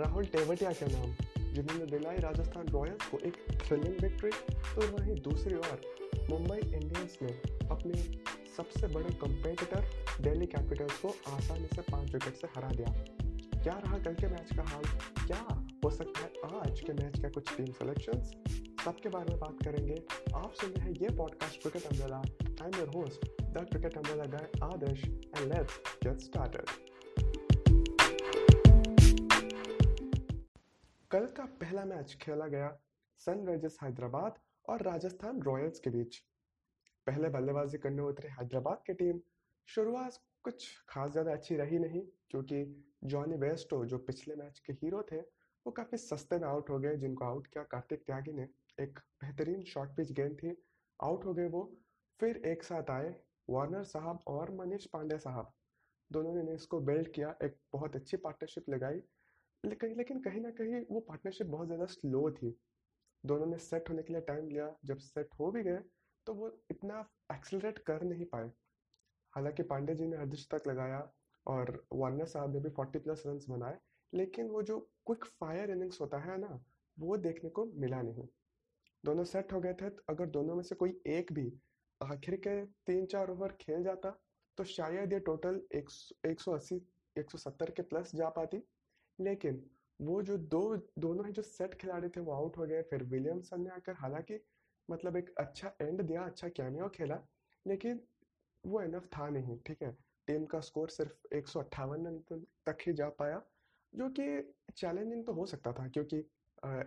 राहुल टेवटिया के नाम। जिन्होंने दिलाई राजस्थान रॉयल्स को एक थ्रिलिंग विक्ट्री तो वहीं दूसरी ओर मुंबई इंडियंस ने अपने सबसे बड़े कंपेटिटर दिल्ली कैपिटल्स को आसानी से पाँच विकेट से हरा दिया। क्या रहा कल के मैच का हाल? क्या हो सकता है आज के मैच का कुछ टीम सिलेक्शंस सबके बारे में बात करेंगे। आप सुन रहे हैं ये podcast cricket umbrella I am your host the cricket umbrella guy Adarsh and let's get started कल का पहला मैच खेला गया सनराइजर्स हैदराबाद और राजस्थान रॉयल्स के बीच। पहले बल्लेबाजी करने उतरी हैदराबाद की टीम। शुरुआत कुछ खास ज़्यादा अच्छी रही नहीं, क्योंकि जॉनी वेस्टो जो पिछले मैच के हीरो थे, वो काफ़ी सस्ते में आउट हो गए, जिनको आउट किया कार्तिक त्यागी ने। एक बेहतरीन शॉर्ट पिच गेंद थी, आउट हो गए वो। फिर एक साथ आए वार्नर साहब और मनीष पांडे साहब। दोनों ने इसको बिल्ड किया, एक बहुत अच्छी पार्टनरशिप लगाई। लेकिन लेकिन कहीं ना कहीं वो पार्टनरशिप बहुत ज़्यादा स्लो थी। दोनों ने सेट होने के लिए टाइम लिया। जब सेट हो भी गए तो वो इतना एक्सलरेट कर नहीं पाए। हालाँकि पांडे जी ने अर्धश तक लगाया और वार्नर साहब ने भी फोर्टी प्लस रन बनाए, लेकिन वो जो क्विक फायर इनिंग्स होता है ना, वो देखने को मिला नहीं। दोनों सेट हो गए थे तो अगर दोनों में से कोई एक भी आखिर के तीन चार ओवर खेल जाता तो शायद ये टोटल एक सौ अस्सी, एक सौ सत्तर के प्लस जा पाती। लेकिन वो जो दो, दोनों ही जो सेट खिलाड़ी थे वो आउट हो गए। फिर विलियमसन ने आकर हालाँकि मतलब एक अच्छा एंड दिया अच्छा कैमियो खेला, लेकिन वो इनफ था नहीं, ठीक है? टीम का स्कोर सिर्फ़ एक रन तक ही जा पाया, जो कि चैलेंजिंग तो हो सकता था, क्योंकि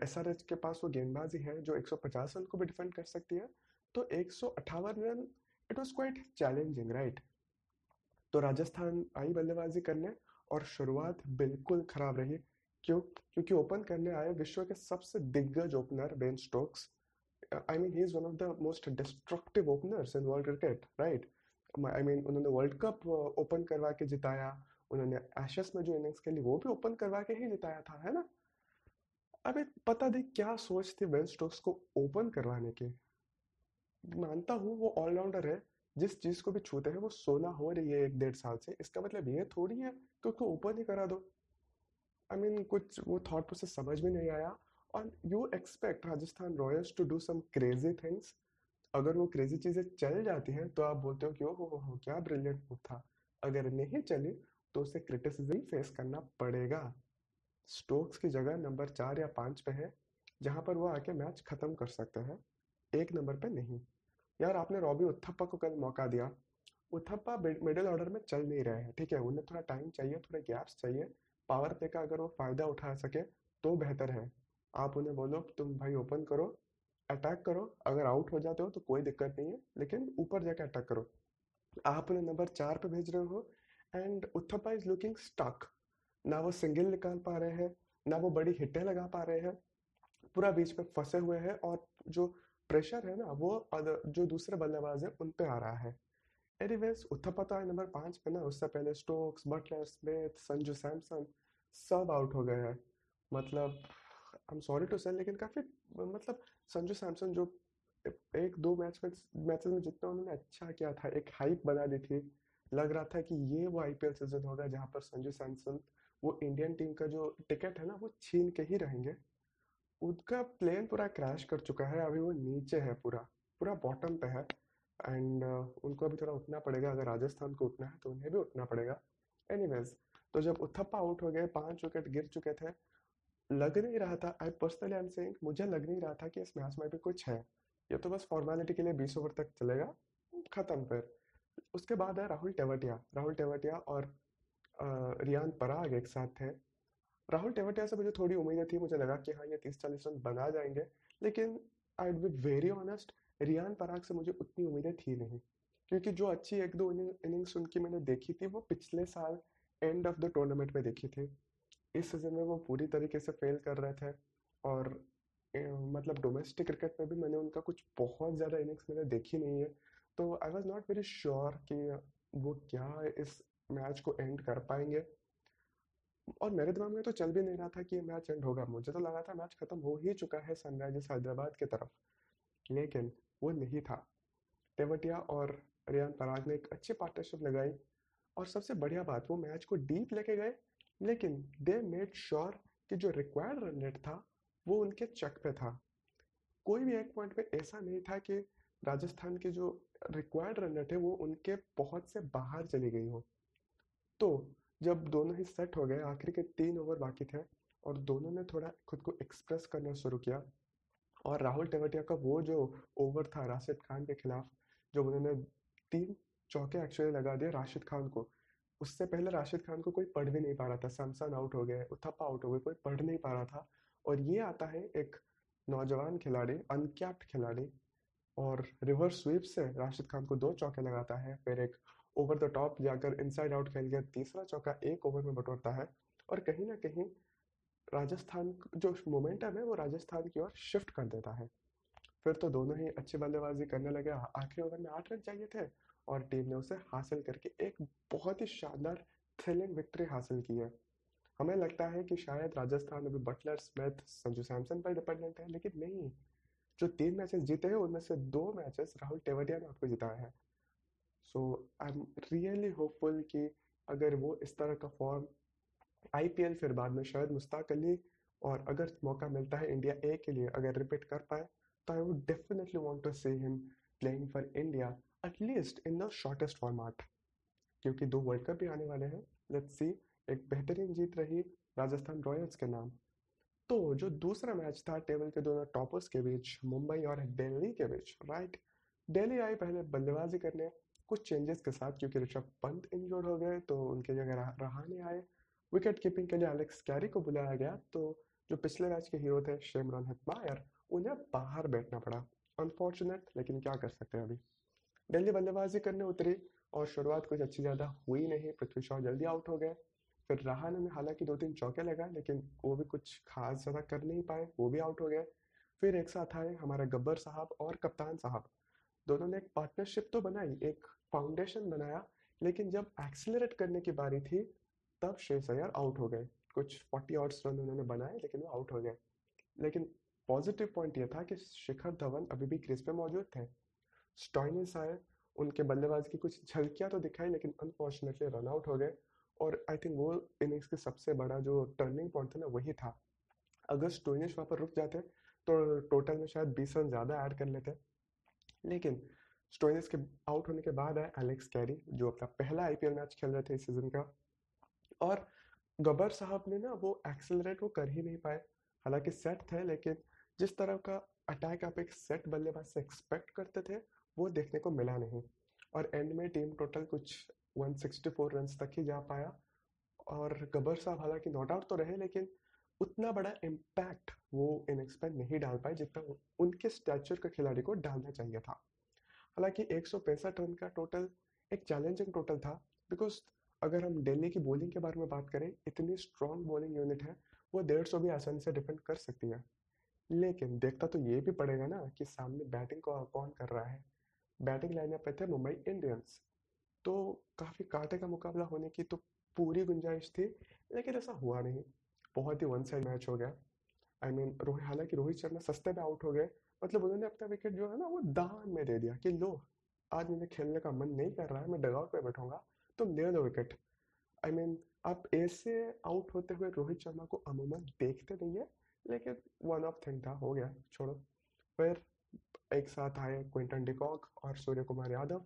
एस आर एच के पास वो गेंदबाजी है, जो 150 रन को भी डिफेंड कर सकती है। तो एक सौ अट्ठावन run it was quite challenging right तो राजस्थान आई बल्लेबाजी करने और शुरुआत बिल्कुल खराब रही, क्यों, क्योंकि ओपन करने आए विश्व के सबसे दिग्गज opener Ben Stokes. I mean he is one of the most destructive openers in world cricket right I mean उन्होंने वर्ल्ड कप ओपन करवा के जिताया, उन्होंने एशेस में जो इनिंग्स खेली, वो भी ओपन करवा के ही जिताया था, है ना? अबे पता नहीं क्या सोच थी बेन स्टोक्स को ओपन करवाने की। मानता हूँ वो ऑलराउंडर है जिस चीज़ को भी छूते हैं वो सोना हो रही है एक डेढ़ साल से इसका मतलब ये थोड़ी है कि उसको ऊपर ही करा दो। आई I मीन mean, कुछ वो थॉट प्रोसेस समझ में नहीं आया और you expect Rajasthan Royals to do some crazy things अगर वो क्रेजी चीज़ें चल जाती हैं तो आप बोलते हो कि ओ हो हो क्या ब्रिलियंट मूव था। अगर नहीं चली तो उसे क्रिटिसिज्म फेस करना पड़ेगा। स्टोक्स की जगह नंबर चार या पाँच पे है जहाँ पर वो आके मैच खत्म कर सकते हैं। एक नंबर पे नहीं। यार आपने रॉबी उत्थप्पा को कल मौका दिया। उत्थप्पा मिडिल ऑर्डर में चल नहीं रहे हैं, ठीक है? उन्हें थोड़ा टाइम चाहिए, थोड़े गैप्स चाहिए। पावर प्ले का अगर वो फ़ायदा उठा सके तो बेहतर है। आप उन्हें बोलो, तुम भाई ओपन करो अटैक करो। अगर आउट हो जाते हो तो कोई दिक्कत नहीं है, लेकिन ऊपर जाके अटैक करो। आप उन्हें नंबर चार पे भेज रहे हो and Uthappa is looking stuck ना वो सिंगल निकाल पा रहे हैं, ना वो बड़ी हिटें लगा पा रहे हैं। पूरा बीच में फंसे हुए हैं और जो प्रेशर है ना, वो जो दूसरे बल्लेबाज है, उन पे आ रहा है। एनीवेज उत्थपता है नंबर पाँच पे ना, उससे पहले Stokes Buttler Smith Sanju Samson सब आउट हो गए हैं। मतलब आई एम सॉरी टू से लेकिन काफ़ी मतलब संजू सैमसन जो एक दो मैच में मैचेस में जितना उन्होंने अच्छा किया था, एक हाइप बना दी थी, लग रहा था कि ये वो आईपीएल सीज़न होगा जहाँ पर संजू सैमसन वो इंडियन टीम का जो टिकट है ना, वो छीन के ही रहेंगे। उनका प्लेन पूरा क्रैश कर चुका है अभी वो नीचे है पूरा पूरा बॉटम पे है। एंड uh, उनको अभी थोड़ा उठना पड़ेगा अगर राजस्थान को उठना है तो उन्हें भी उठना पड़ेगा। एनीवेज तो जब उथप्पा आउट हो गए पाँच विकेट गिर चुके थे लग नहीं रहा था I personally I am saying मुझे लग नहीं रहा था कि इस मैच में भी कुछ है। ये तो बस फॉर्मेलिटी के लिए बीस ओवर तक चलेगा खत्म फिर। उसके बाद है राहुल टेवटिया राहुल टेवटिया और रियान पराग एक साथ थे। राहुल टेवटिया से मुझे थोड़ी उम्मीदें थी, मुझे लगा कि हाँ ये तीस चालीस रन बना जाएँगे, लेकिन I be very honest Riyan Parag से मुझे उतनी उम्मीदें थी नहीं, क्योंकि जो अच्छी एक दो इनिंग्स उनकी मैंने देखी थी, वो पिछले साल एंड ऑफ़ द टूर्नामेंट में देखी थी। इस सीज़न में वो पूरी तरीके से फेल कर रहे थे और मतलब डोमेस्टिक क्रिकेट में भी मैंने उनका कुछ बहुत ज़्यादा इनिंग्स मैंने देखी नहीं है। तो I was not very sure कि वो क्या इस मैच को एंड कर पाएँगे। और मेरे दिमाग में तो चल भी नहीं रहा था कि मैच एंड होगा। मुझे तो लगा था मैच खत्म हो ही चुका है सनराइजर्स हैदराबाद की तरफ़। लेकिन वो नहीं था। तेवटिया और रियान पराग ने एक अच्छी पार्टनरशिप लगाई। और सबसे बढ़िया बात, वो मैच को डीप लेके गए। लेकिन दे मेड श्योर कि जो रिक्वायर्ड रन रेट था, वो उनके चक पे था। कोई भी एक पॉइंट पे ऐसा नहीं था कि राजस्थान के जो रिक्वायर्ड रन रेट है, वो उनके बहुत से बाहर चली गई हो। तो जब दोनों ही सेट हो गए, आखिरी के तीन ओवर बाकी थे और दोनों ने थोड़ा खुद को एक्सप्रेस करना शुरू किया और राहुल टेवटिया का वो जो ओवर था राशिद खान के खिलाफ जब उन्होंने तीन चौके एक्चुअली लगा दिए राशिद खान को, उससे पहले राशिद खान को कोई पढ़ भी नहीं पा रहा था। सैमसन आउट हो गए, उथप्पा आउट हो गए, कोई पढ़ नहीं पा रहा था और ये आता है एक नौजवान खिलाड़ी अनकैप्ड खिलाड़ी और रिवर्स स्वीप से राशिद खान को दो चौके लगाता है, फिर एक ओवर द टॉप जाकर इनसाइड आउट खेल गया। तीसरा चौका एक ओवर में बटोरता है और कहीं ना कहीं राजस्थान जो मोमेंटम है वो राजस्थान की ओर शिफ्ट कर देता है। फिर तो दोनों ही अच्छी बल्लेबाजी करने लगे। आखिरी ओवर में आठ रन चाहिए थे और टीम ने उसे हासिल करके एक बहुत ही शानदार थ्रिलिंग विक्ट्री हासिल की है। हमें लगता है कि शायद राजस्थान अभी बटलर स्मिथ संजू सैमसन पर डिपेंडेंट है, लेकिन नहीं। जो तीन मैचेस जीते हैं, उनमें से दो मैचेस राहुल टेवटिया ने आपको जिताया है। So I am really hopeful कि अगर वो इस तरह का फॉर्म आईपीएल फिर बाद में शायद मुश्ताक अली और अगर मौका मिलता है इंडिया ए के लिए अगर रिपीट कर पाए तो I would definitely want to see him playing for India at least in the shortest format क्योंकि दो वर्ल्ड कप भी आने वाले हैं। लेट्स सी एक बेहतरीन जीत रही राजस्थान रॉयल्स के नाम। तो जो दूसरा मैच था टेबल के दोनों टॉपर्स के बीच, मुंबई और दिल्ली के बीच राइट दिल्ली आई पहले बल्लेबाजी करने कुछ चेंजेस के साथ, क्योंकि ऋषभ पंत इंजोर्ड हो गए तो उनके जगह रहाने आए। विकेट कीपिंग के लिए एलेक्स कैरी को बुलाया गया तो जो पिछले मैच के हीरो थे शेमरॉन हिटमायर उन्हें बाहर बैठना पड़ा। अनफॉर्चुनेट लेकिन क्या कर सकते हैं अभी? दिल्ली बल्लेबाजी करने उतरी और शुरुआत कुछ अच्छी ज़्यादा हुई नहीं। पृथ्वी शॉ जल्दी आउट हो गए। फिर रहाने में हालाँकि दो तीन चौके लगा लेकिन वो भी कुछ खास ज़्यादा कर नहीं पाए, वो भी आउट हो गए। फिर एक साथ आए हमारे गब्बर साहब और कप्तान साहब। दोनों ने एक पार्टनरशिप तो बनाई, एक फाउंडेशन बनाया, लेकिन जब एक्सिलरेट करने की बारी थी, तब शेष अय्यर आउट हो गए। कुछ फोर्टी आउट्स रन उन्होंने बनाए, लेकिन वो आउट हो गए। लेकिन पॉजिटिव पॉइंट ये था कि शिखर धवन अभी भी क्रीज पे मौजूद थे। स्टॉइनिस आए, उनके बल्लेबाज की कुछ झलकियाँ तो दिखाई, लेकिन अनफॉर्चुनेटली रन आउट हो गए। और आई थिंक वो इनिंग्स के सबसे बड़ा जो टर्निंग पॉइंट था ना, वही था। अगर स्टोइनिश वहाँ पर रुक जाते तो टोटल में शायद बीस रन ज़्यादा ऐड कर लेते। लेकिन स्टोइनिस के आउट होने के बाद आए एलेक्स कैरी जो अपना पहला आईपीएल मैच खेल रहे थे इस सीज़न का। और गबर साहब ने ना वो एक्सेलरेट वो कर ही नहीं पाए। हालाँकि सेट थे, लेकिन जिस तरह का अटैक आप एक सेट बल्लेबाज से एक्सपेक्ट करते थे, वो देखने को मिला नहीं। और एंड में टीम टोटल कुछ 164 रन तक ही जा पाया। और गबर साहब हालाँकि नॉट आउट तो रहे, लेकिन उतना बड़ा इम्पैक्ट वो इनिंग्स पर नहीं डाल पाए जितना उनके स्टैचर के खिलाड़ी को डालना चाहिए था। हालाँकि एक सौ पैंसठ रन का टोटल एक चैलेंजिंग टोटल था बिकॉज़ अगर हम दिल्ली की बॉलिंग के बारे में बात करें इतनी स्ट्रॉन्ग बॉलिंग यूनिट है वो डेढ़ सौ भी आसानी से डिफेंड कर सकती है। लेकिन देखता तो ये भी पड़ेगा ना कि सामने बैटिंग को कौन कर रहा है? बैटिंग लाइनअप पे थे मुंबई इंडियंस तो काफ़ी कांटे का मुकाबला होने की तो पूरी गुंजाइश थी लेकिन ऐसा हुआ नहीं। बहुत ही वन साइड मैच हो गया। आई I मीन mean, हालाँकि रोहित शर्मा सस्ते में आउट हो गए मतलब उन्होंने अपना विकेट जो है ना, वो दान में दे दिया कि लो, आज मुझे खेलने का मन नहीं कर रहा है, मैं डगआउट पे बैठूँगा, तुम दे दो विकेट आई मीन आप ऐसे आउट होते हुए रोहित शर्मा को अमूमन देखते नहीं है, लेकिन वन ऑफ़ थिंग था, हो गया, छोड़ो। फिर एक साथ आए क्विंटन डिकॉक और सूर्य कुमार यादव,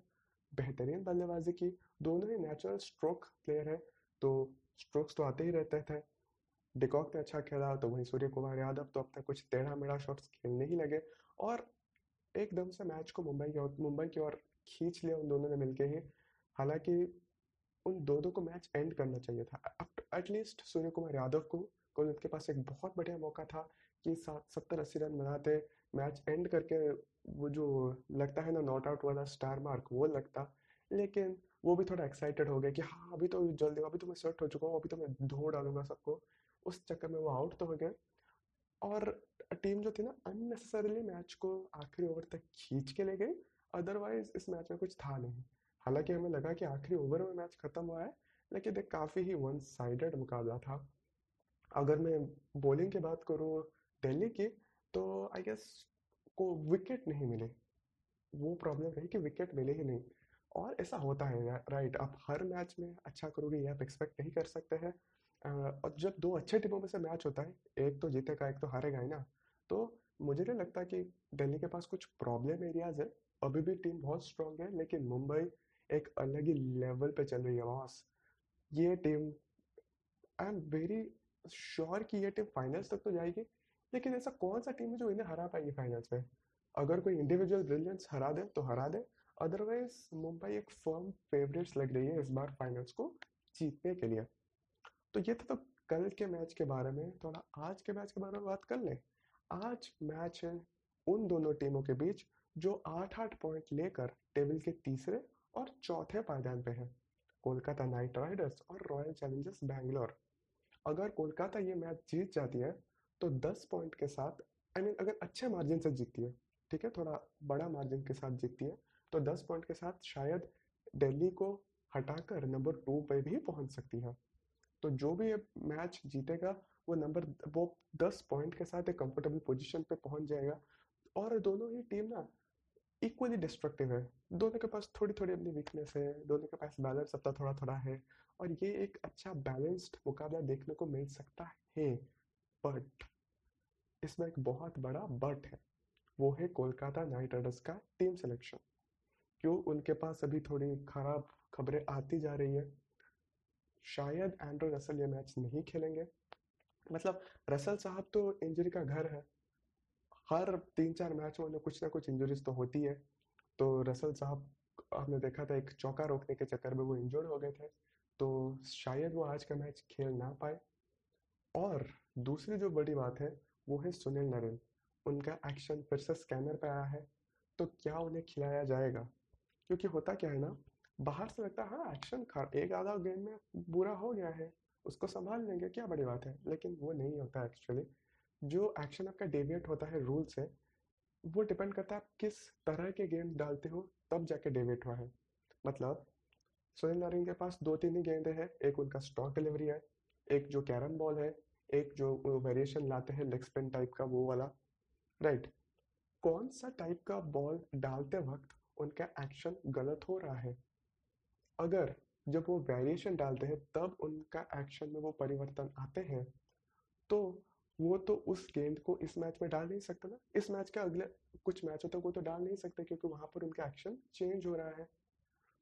बेहतरीन बल्लेबाजी की, दोनों ही नेचुरल स्ट्रोक प्लेयर है तो स्ट्रोक्स तो आते ही रहते थे। डिकॉक ने अच्छा खेला तो वहीं सूर्य कुमार यादव तो अब तक कुछ टेढ़ा मेढ़ा शॉट्स खेलने ही लगे। और एकदम से मैच को मुंबई की मुंबई की ओर खींच लिया उन दोनों ने मिलके ही। हालाँकि उन दोनों को मैच एंड करना चाहिए था। एटलीस्ट सूर्य कुमार यादव को को उनके पास एक बहुत बढ़िया मौका था कि सात, सत्तर, अस्सी रन बनाते मैच एंड करके वो जो लगता है ना नॉट आउट वाला स्टार मार्क वो लगता। लेकिन वो भी थोड़ा एक्साइटेड हो गया कि हाँ अभी तो जल्दी, अभी तो मैं सेट हो चुका हूँ, अभी तो मैं धो डालूँगा सबको। उस चक्कर में वो आउट तो हो गए और टीम जो थी ना अननेसेसरीली मैच को आखिरी ओवर तक खींच के ले गई। अदरवाइज़ इस मैच में कुछ था नहीं। हालाँकि हमें लगा कि आखिरी ओवर में मैच खत्म हुआ है, लेकिन एक काफ़ी ही वन साइडेड मुकाबला था। अगर मैं बॉलिंग की बात करूँ दिल्ली की तो आई गेस को विकेट नहीं मिले। वो प्रॉब्लम रही कि विकेट मिले ही नहीं। और ऐसा होता है राइट आप हर मैच में अच्छा करोगे, ये आप एक्सपेक्ट नहीं कर सकते हैं। और जब दो अच्छे टीमों में से मैच होता है, एक तो जीतेगा एक तो हारेगा ही ना। तो मुझे नहीं लगता कि दिल्ली के पास कुछ प्रॉब्लम एरियाज़ है। अभी भी टीम बहुत स्ट्रांग है, लेकिन मुंबई एक अलग ही लेवल पे चल रही है बॉस ये team I am very sure कि ये टीम फाइनल्स तक तो जाएगी, लेकिन ऐसा कौन सा टीम है जो इन्हें हरा पाएगी फाइनल्स में? अगर कोई इंडिविजुअल ब्रिलियंस हरा दे तो हरा दे। अदरवाइज़ मुंबई एक फर्म फेवरेट्स लग रही है इस बार फाइनल्स को जीतने के लिए। तो ये था तो कल के मैच के बारे में थोड़ा आज के मैच के बारे में बात कर लें। आज मैच है उन दोनों टीमों के बीच जो आठ आठ पॉइंट लेकर टेबल के तीसरे और चौथे पायदान पे है कोलकाता नाइट राइडर्स और रॉयल चैलेंजर्स बैंगलोर। अगर कोलकाता ये मैच जीत जाती है तो 10 पॉइंट के साथ आई I मीन mean, अगर अच्छे मार्जिन से जीतती है ठीक है थोड़ा बड़ा मार्जिन के साथ जीतती है तो 10 पॉइंट के साथ शायद दिल्ली को हटाकर नंबर टू पे भी पहुँच सकती है। तो जो भी मैच जीतेगा, वो नंबर वो दस पॉइंट के साथ एक कंफर्टेबल पोजीशन पे पहुँच जाएगा। और दोनों ही टीम ना इक्वली डिस्ट्रक्टिव है। दोनों के पास थोड़ी थोड़ी अपनी वीकनेस है, दोनों के पास बैलेंस अपना थोड़ा थोड़ा है और ये एक अच्छा बैलेंस्ड मुकाबला देखने को मिल सकता है। बट इसमें एक बहुत बड़ा बट है। वो है कोलकाता नाइट राइडर्स का टीम सिलेक्शन क्यों? उनके पास अभी थोड़ी खराब खबरें आती जा रही है। शायद एंड्रो रसल ये मैच नहीं खेलेंगे। मतलब रसल साहब तो इंजरी का घर है। हर तीन चार मैच में उन्हें कुछ ना कुछ इंजरीज तो होती है। तो रसल साहब हमने देखा था एक चौका रोकने के चक्कर में वो इंजर्ड हो गए थे। तो शायद वो आज का मैच खेल ना पाए। और दूसरी जो बड़ी बात है, वो है सुनील नरेन। उनका एक्शन फिर से स्कैनर पे आया है। तो क्या उन्हें खिलाया जाएगा? क्योंकि होता क्या है ना बाहर से लगता है हाँ एक्शन एक आधा गेम में बुरा हो गया है, उसको संभाल लेंगे, क्या बड़ी बात है। लेकिन वो नहीं होता एक्चुअली जो एक्शन आपका डेविएट होता है रूल से, वो डिपेंड करता है आप किस तरह के गेम डालते हो, तब जाके डेविएट हुआ है। मतलब सुनील नारायण के पास दो तीन ही गेंदे हैं, एक उनका स्टॉक डिलीवरी है, एक जो कैरम बॉल है, एक जो वेरिएशन लाते हैं लेग स्पिन टाइप का वो वाला। राइट कौन सा टाइप का बॉल डालते वक्त उनका एक्शन गलत हो रहा है? अगर जब वो वेरिएशन डालते हैं, तब उनका एक्शन में वो परिवर्तन आते हैं तो वो तो उस गेंद को इस मैच में डाल नहीं सकते ना। इस मैच के अगले कुछ मैच होते वो तो डाल नहीं सकते, क्योंकि वहाँ पर उनका एक्शन चेंज हो रहा है।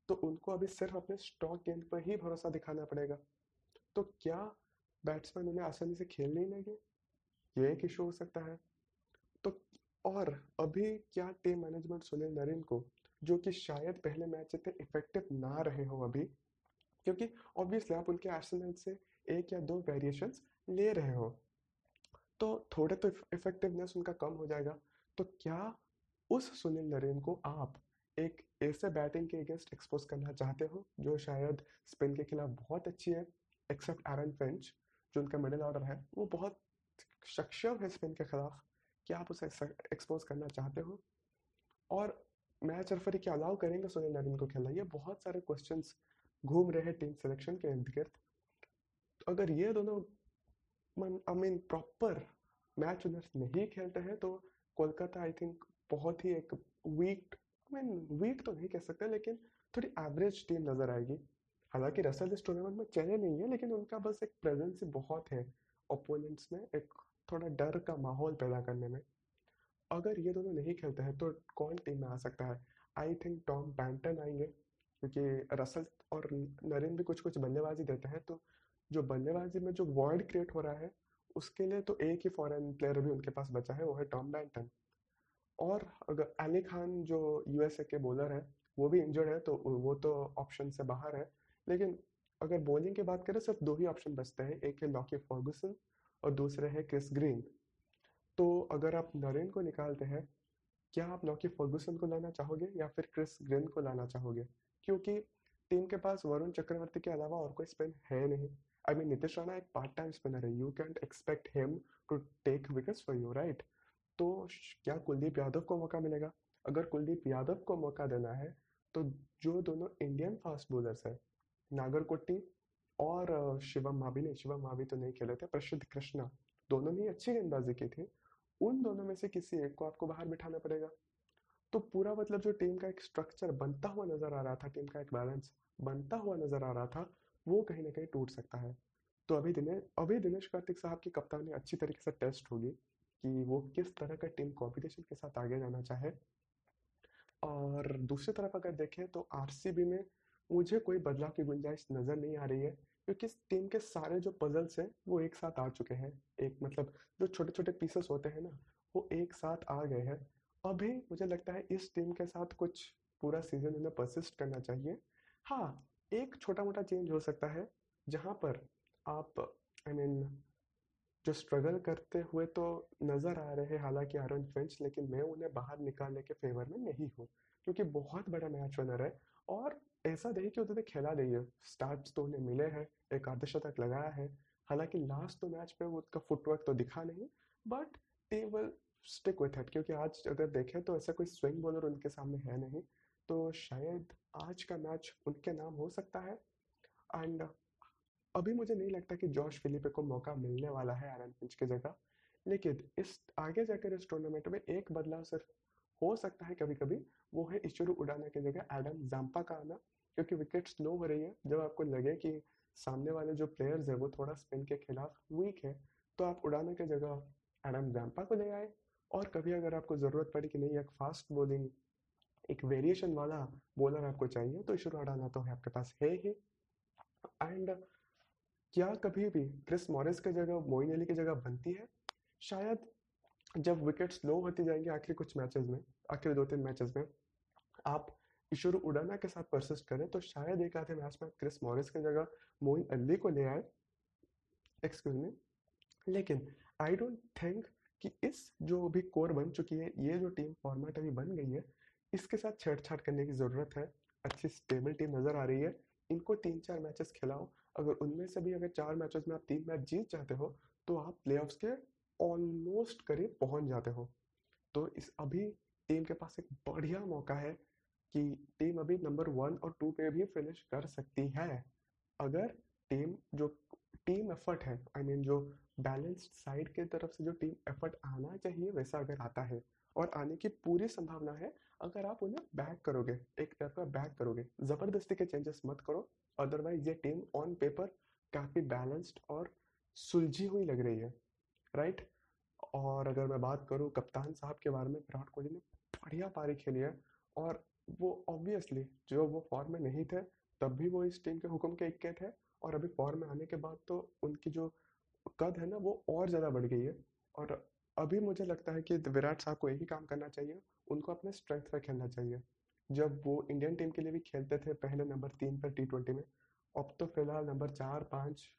तो उनको अभी सिर्फ़ अपने स्टॉक गेंद पर ही भरोसा दिखाना पड़ेगा। तो क्या बैट्समैन उन्हें आसानी से खेल नहीं लेंगे ये एक इशू हो सकता है। तो और अभी क्या टीम मैनेजमेंट सुनील नरेन को? जो कि शायद पहले मैच इतने इफ़ेक्टिव ना रहे हो अभी, क्योंकि ऑब्वियसली आप उनके आर्सेनल से एक या दो वेरिएशंस ले रहे हो तो थोड़े तो इफेक्टिवनेस उनका कम हो जाएगा। तो क्या उस सुनील नरेन को आप एक ऐसे बैटिंग के अगेंस्ट एक्सपोज करना चाहते हो, जो शायद स्पिन के खिलाफ बहुत अच्छी है एक्सेप्ट एरन फ्रेंच जो उनका मिडिल ऑर्डर है, वो बहुत सक्षम है स्पिन के खिलाफ, क्या आप उसे एक्सपोज करना चाहते हो? और मैच रेफरी क्या अलाउ करेंगे सुनील नारिन को खेलना? ये बहुत सारे क्वेश्चन घूम रहे हैं टीम सिलेक्शन के इर्द गिर्द। तो अगर ये दोनों I mean proper match winners नहीं खेलते हैं तो कोलकाता आई थिंक बहुत ही एक वीक आई मीन वीक तो नहीं कह सकते, लेकिन थोड़ी एवरेज टीम नज़र आएगी। हालाँकि रसल इस टूर्नामेंट में चले नहीं है, लेकिन उनका बस एक प्रेजेंस ही बहुत है ओपोनेंट्स में, एक थोड़ा डर का माहौल पैदा करने में। अगर ये दोनों नहीं खेलते हैं तो कौन टीम में आ सकता है? आई थिंक टॉम बैंटन आएँगे, क्योंकि रसल और नरेन भी कुछ कुछ बल्लेबाजी देते हैं तो जो बल्लेबाजी में जो वर्ड क्रिएट हो रहा है, उसके लिए तो एक ही फॉरेन प्लेयर भी उनके पास बचा है, वो है टॉम बैंटन और अगर अली खान जो यूएसए के बॉलर है, वो भी इंजर्ड है तो वो तो ऑप्शन से बाहर है। लेकिन अगर बॉलिंग की बात करें, सिर्फ़ दो ही ऑप्शन बचते हैं, एक है लॉकी फर्गुसन और दूसरे है क्रिस ग्रीन तो अगर आप नरेन को निकालते हैं, क्या आप लॉकी फर्गूसन को लाना चाहोगे या फिर क्रिस ग्रिन को लाना चाहोगे? क्योंकि टीम के पास वरुण चक्रवर्ती के अलावा और कोई स्पिन है नहीं। आई मीन नीतीश राणा एक पार्ट टाइम स्पिनर है। You can't expect him to take wickets for you right तो क्या कुलदीप यादव को मौका मिलेगा? अगर कुलदीप यादव को मौका देना है तो जो दोनों इंडियन फास्ट बॉलर्स है नागरकोटी और शिवम मावी ने, शिवम मावी तो नहीं खेले थे, प्रसिद्ध कृष्णा, दोनों ने अच्छी गेंदबाजी की थी। उन दोनों में से किसी एक को आपको बाहर बिठाना पड़ेगा। तो पूरा मतलब जो टीम का एक स्ट्रक्चर बनता हुआ नज़र आ रहा था, टीम का एक बैलेंस बनता हुआ नज़र आ रहा था, वो कहीं ना कहीं टूट सकता है। तो अभी दिनेश अभी दिनेश कार्तिक साहब की कप्तानी अच्छी तरीके से टेस्ट होगी कि वो किस तरह का टीम कॉम्पिटिशन के साथ आगे जाना चाहे। और दूसरी तरफ़ अगर देखें तो आरसीबी में मुझे कोई बदलाव की गुंजाइश नज़र नहीं आ रही है। क्योंकि इस टीम के सारे जो पजल्स हैं वो एक साथ आ चुके हैं। एक मतलब जो छोटे छोटे पीसेस होते हैं ना वो एक साथ आ गए हैं। अभी मुझे लगता है इस टीम के साथ कुछ पूरा सीज़न इन्हें परसिस्ट करना चाहिए। हाँ एक छोटा मोटा चेंज हो सकता है जहाँ पर आप आई I मीन mean, जो स्ट्रगल करते हुए तो नज़र आ रहे हैं हालाँकि आरन फिंच लेकिन मैं उन्हें बाहर निकालने के फेवर में नहीं हूँ क्योंकि बहुत बड़ा मैच विनर है। और ऐसा नहीं कि उन्होंने खेला नहीं है। स्टार्ट तो उन्हें मिले हैं एक अर्धशतक लगाया है। हालाँकि लास्ट तो मैच पे वो उसका फुटवर्क तो दिखा नहीं but T will stick with it क्योंकि आज अगर देखें तो ऐसा कोई स्विंग बॉलर उनके सामने है नहीं। तो शायद आज का मैच उनके नाम हो सकता है। एंड अभी मुझे नहीं लगता कि जॉर्ज फिलिपे को मौका मिलने वाला है आरन फिंच की जगह। लेकिन इस आगे जाकर इस टूर्नामेंट में एक बदलाव सिर्फ़ हो सकता है कभी कभी वो है ईश्वरू उड़ाना की जगह एडम जाम्पा का आना। क्योंकि विकेट स्लो हो रही है। जब आपको लगे कि सामने वाले जो प्लेयर्स है, वो थोड़ा स्पिन के खिलाफ वीक है तो आप उड़ाने की जगह एडम जैम्पा को ले आए। और कभी अगर आपको ज़रूरत पड़ी कि नहीं, एक फास्ट बॉलिंग एक वेरिएशन वाला बॉलर आपको चाहिए तो ईश्वर उड़ाना तो है, आपके पास है ही। एंड क्या कभी भी क्रिस मॉरिस की जगह मोइन अली की जगह बनती है? शायद जब विकेट स्लो होती जाएँगे आखिरी कुछ मैचेस में, आखिरी दो तीन मैचेस में, आप ईश्वर उड़ाना के साथ परसिस्ट करें तो शायद एक आधे मैच में क्रिस मॉरिस की जगह मोइन अली को ले आए। एक्सक्यूज मी लेकिन आई डोंट थिंक कि इस जो अभी कोर बन चुकी है, ये जो टीम फॉर्मेट अभी बन गई है, इसके साथ छेड़छाड़ करने की ज़रूरत है। अच्छी स्टेबल टीम नज़र आ रही है। इनको तीन चार मैचेस खिलाओ। अगर उनमें से भी अगर चार मैचेस में आप तीन मैच जीत जाते हो तो आप प्ले के ऑलमोस्ट करीब पहुँच जाते हो। तो इस अभी टीम के पास एक बढ़िया मौका है। कि टीम अभी नंबर वन और टू पे भी फिनिश कर सकती है। अगर टीम जो टीम एफर्ट है आई I मीन mean, जो बैलेंस्ड साइड की तरफ़ से जो टीम एफर्ट आना चाहिए वैसा अगर आता है और आने की पूरी संभावना है अगर आप उन्हें बैक करोगे एक तरफा बैक करोगे ज़बरदस्ती के चेंजेस मत करो। अदरवाइज़ ये टीम ऑन पेपर काफ़ी बैलेंस्ड और सुलझी हुई लग रही है राइट और अगर मैं बात करूँ कप्तान साहब के बारे में विराट कोहली ने बढ़िया पारी खेली है और वो ऑब्वियसली जो वो फॉर्म में नहीं थे, तब भी वो इस टीम के हुक्म के इक्के थे और अभी फॉर्म में आने के बाद तो उनकी जो कद है ना, वो और ज़्यादा बढ़ गई है। और अभी मुझे लगता है कि विराट साहब को यही काम करना चाहिए, उनको अपने स्ट्रेंथ पर खेलना चाहिए। जब वो इंडियन टीम के लिए भी खेलते थे पहले नंबर तीन पर टी ट्वेंटी में, अब तो फ़िलहाल नंबर चार, पाँच,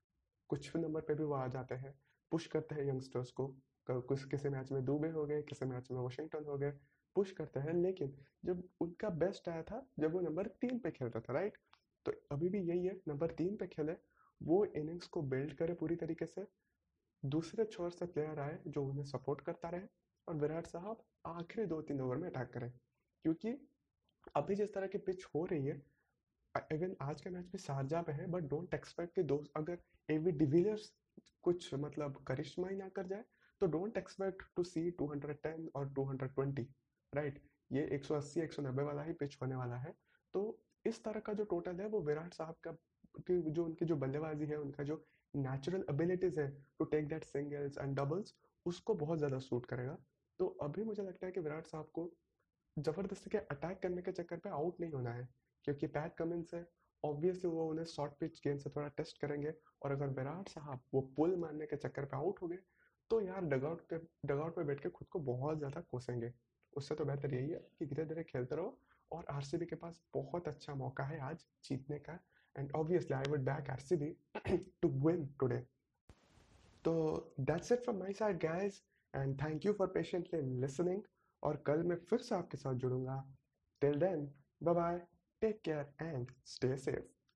कुछ भी नंबर पे भी वो आ जाते हैं। पुश करते हैं यंगस्टर्स को कुछ किसी मैच में दुबे हो गए, किसी मैच में वाशिंगटन हो गए। पुश करते हैं, लेकिन जब उनका बेस्ट आया था, जब वो नंबर तीन पे खेलता था राइट तो अभी भी यही है नंबर तीन पे खेले, वो इनिंग्स को बिल्ड करे पूरी तरीके से। दूसरे छोर से प्लेयर आए, जो उन्हें सपोर्ट करता रहे, और विराट साहब आखिरी दो तीन ओवर में अटैक करें। क्योंकि अभी जिस तरह की पिच हो रही है इवन आज का मैच भी शारजा पे है बट डोंट एक्सपेक्ट कि दो, अगर एवी डिविलियर्स कुछ मतलब करिश्मा ही ना कर जाए तो डोंट एक्सपेक्ट टू सी 210 और 220 राइट? ये 180 190 वाला ही पिच होने वाला है। तो इस तरह का जो टोटल है, वो विराट साहब का जो उनकी जो बल्लेबाजी है, उनका जो नेचुरल एबिलिटीज है to take that singles and doubles उसको बहुत ज़्यादा सूट करेगा। तो अभी मुझे लगता है कि विराट साहब को ज़बरदस्ती के अटैक करने के चक्कर पे आउट नहीं होना है, क्योंकि पैट कमिंस है। ऑब्वियसली वो उन्हें शॉर्ट पिच गेंद से थोड़ा टेस्ट करेंगे और अगर विराट साहब वो पुल मारने के चक्कर पे आउट हो गए तो यार डगआउट पे डगआउट पे बैठ के खुद को बहुत ज़्यादा कोसेंगे। उससे तो बेहतर यही है कि धीरे धीरे खेलते रहो और आरसीबी के पास बहुत अच्छा मौका है आज जीतने का and obviously I would back RCB to win today तो that's it from my side guys and thank you for patiently listening और कल मैं फिर से आपके साथ जुड़ूँगा. Till then bye take care and stay safe